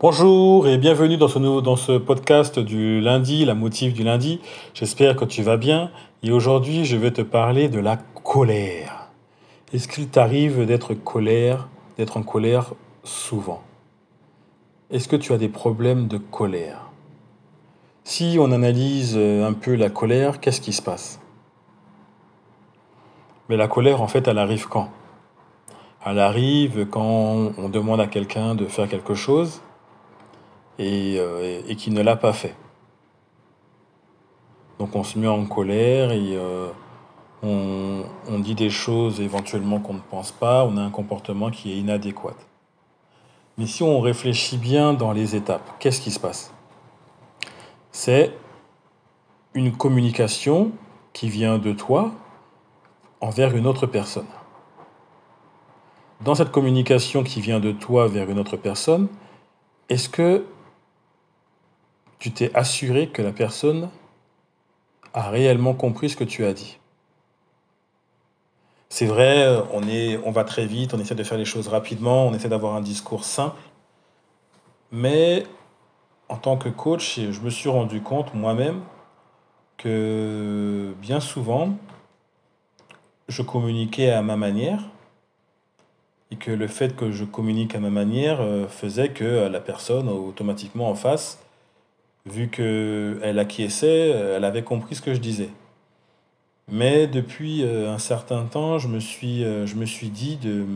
Bonjour et bienvenue dans ce, nouveau, dans ce podcast du lundi, la motive du lundi. J'espère que tu vas bien. Et aujourd'hui je vais te parler de la colère. Est-ce qu'il t'arrive d'être colère, d'être en colère souvent? Est-ce que tu as des problèmes de colère? Si on analyse un peu la colère, qu'est-ce qui se passe? Mais la colère en fait elle arrive quand? Elle arrive quand on demande à quelqu'un de faire quelque chose euh, et, qui ne l'a pas fait. Donc on se met en colère et euh, on, on, dit des choses éventuellement qu'on ne pense pas, on a un comportement qui est inadéquat. Mais si on réfléchit bien dans les étapes, qu'est-ce qui se passe? C'est une communication qui vient de toi envers une autre personne. Dans cette communication qui vient de toi vers une autre personne, est-ce que tu t'es assuré que la personne a réellement compris ce que tu as dit. C'est vrai, on, est, on va très vite, on essaie de faire les choses rapidement, on essaie d'avoir un discours simple, mais en tant que coach, je me suis rendu compte moi-même que bien souvent, je communiquais à ma manière et que le fait que je communique à ma manière euh, faisait que la personne automatiquement en face vu qu'elle acquiesçait, euh, elle avait compris ce que je disais. Mais depuis euh, un certain temps, je me suis, euh, je me suis dit de,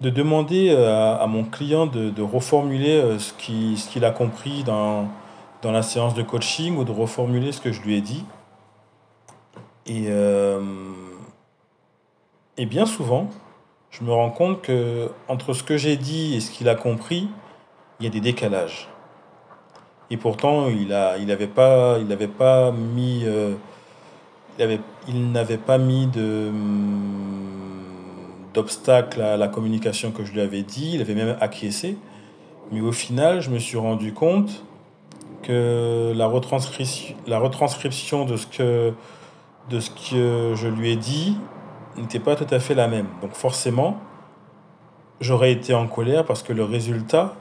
de demander à, mon client de, reformuler ce qu'il ce qu'il a compris dans, dans la séance de coaching ou de reformuler ce que je lui ai dit. Et, et bien souvent, je me rends compte que entre ce que j'ai dit et ce qu'il a compris, il y a des décalages. Et pourtant, il a, il n'avait pas, pas mis, euh, il avait, il pas mis de d'obstacle à la communication que je lui avais dit. Il avait même acquiescé. Mais au final, je me suis rendu compte que la retranscription, la retranscription de ce que de ce que je lui ai dit n'était pas tout à fait la même. Donc forcément, j'aurais été en colère parce que le résultat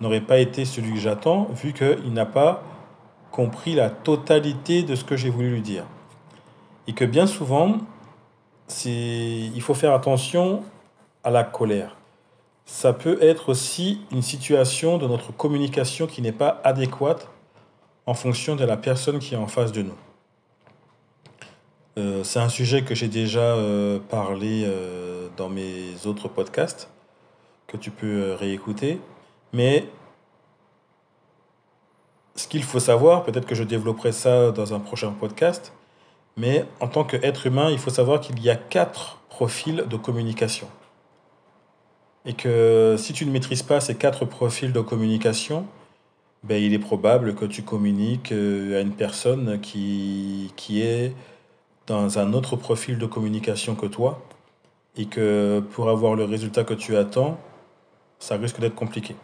n'aurait pas été celui que j'attends, vu qu'il n'a pas compris la totalité de ce que j'ai voulu lui dire. Et que bien souvent, il faut faire attention à la colère. Ça peut être aussi une situation de notre communication qui n'est pas adéquate en fonction de la personne qui est en face de nous. Euh, c'est un sujet que j'ai déjà euh, parlé euh, dans mes autres podcasts, que tu peux réécouter. Mais ce qu'il faut savoir, peut-être que je développerai ça dans un prochain podcast, mais en tant qu'être humain, il faut savoir qu'il y a quatre profils de communication. Et que si tu ne maîtrises pas ces quatre profils de communication, ben, il est probable que tu communiques euh, à une personne qui, qui est dans un autre profil de communication que toi, et que pour avoir le résultat que tu attends, ça risque d'être compliqué.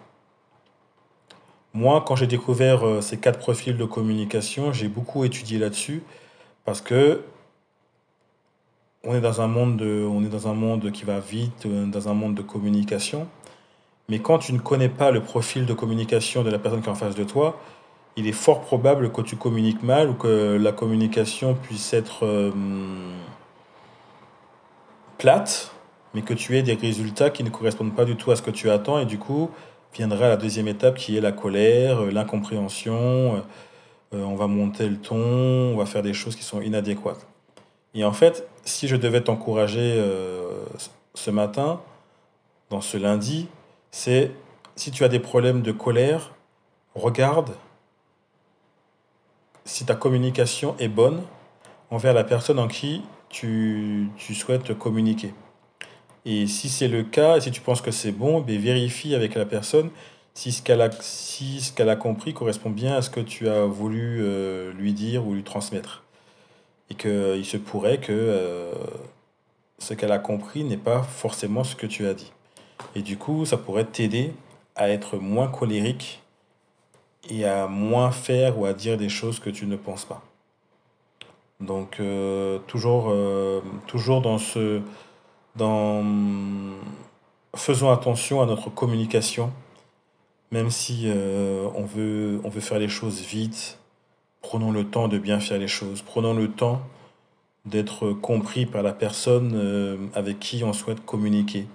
Moi, quand j'ai découvert euh, ces quatre profils de communication, j'ai beaucoup étudié là-dessus parce que on est dans un monde de, on est dans un monde qui va vite, euh, dans un monde de communication. Mais quand tu ne connais pas le profil de communication de la personne qui est en face de toi, il est fort probable que tu communiques mal ou que la communication puisse être euh, plate, mais que tu aies des résultats qui ne correspondent pas du tout à ce que tu attends et du coup, viendra la deuxième étape qui est la colère, euh, l'incompréhension. Euh, euh, on va monter le ton, on va faire des choses qui sont inadéquates. Et en fait, si je devais t'encourager ce matin, dans ce lundi, c'est si tu as des problèmes de colère, regarde si ta communication est bonne envers la personne en qui tu, tu souhaites communiquer. Et si c'est le cas, si tu penses que c'est bon, ben vérifie avec la personne si ce qu'elle a, si ce a compris correspond bien à ce que tu as voulu euh, lui dire ou lui transmettre. Et qu'il se pourrait que euh, ce qu'elle a compris n'est pas forcément ce que tu as dit. Et du coup, ça pourrait t'aider à être moins colérique et à moins faire ou à dire des choses que tu ne penses pas. Donc, euh, toujours, toujours dans ce dans... Faisons attention à notre communication, même si euh, on, veut, on veut faire les choses vite, prenons le temps de bien faire les choses. Prenons le temps d'être compris par la personne euh, avec qui on souhaite communiquer.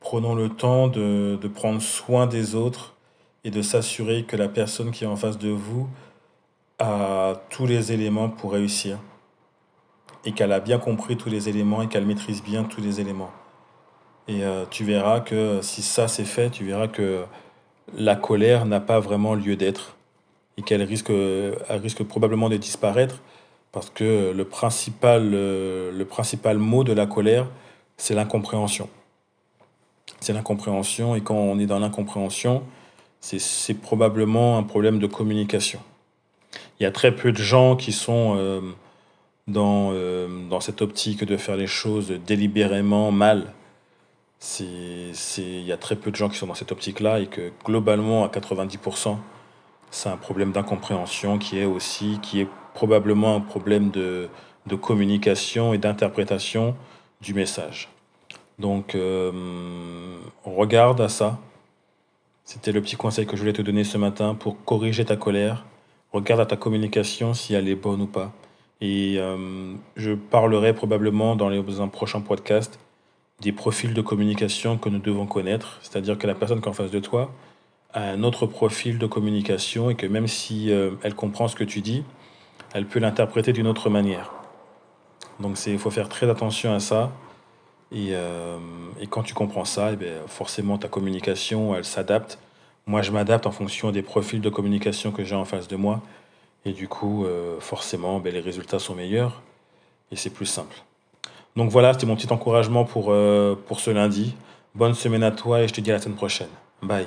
Prenons le temps de, de prendre soin des autres et de s'assurer que la personne qui est en face de vous a tous les éléments pour réussir et qu'elle a bien compris tous les éléments et qu'elle maîtrise bien tous les éléments. Et euh, tu verras que si ça c'est fait, tu verras que la colère n'a pas vraiment lieu d'être et qu'elle risque, elle risque probablement de disparaître parce que le principal, le principal mot de la colère, c'est l'incompréhension. C'est l'incompréhension et quand on est dans l'incompréhension, c'est probablement un problème de communication. Il y a très peu de gens qui sont euh, dans, euh, dans cette optique de faire les choses délibérément mal. Il y a très peu de gens qui sont dans cette optique-là et que globalement, à 90%, c'est un problème d'incompréhension qui est aussi, qui est probablement un problème de, de communication et d'interprétation du message. Donc, euh, regarde à ça. C'était le petit conseil que je voulais te donner ce matin pour corriger ta colère. Regarde à ta communication si elle est bonne ou pas. Et euh, je parlerai probablement dans, un prochain podcast des profils de communication que nous devons connaître. C'est-à-dire que la personne qui est en face de toi, un autre profil de communication et que même si euh, elle comprend ce que tu dis, elle peut l'interpréter d'une autre manière. Donc il faut faire très attention à ça. Et, euh, et quand tu comprends ça, eh forcément ta communication, elle s'adapte. Moi, je m'adapte en fonction des profils de communication que j'ai en face de moi. Et du coup, euh, forcément, ben, les résultats sont meilleurs et c'est plus simple. Donc voilà, c'était mon petit encouragement pour, pour ce lundi. Bonne semaine à toi et je te dis à la semaine prochaine. Bye.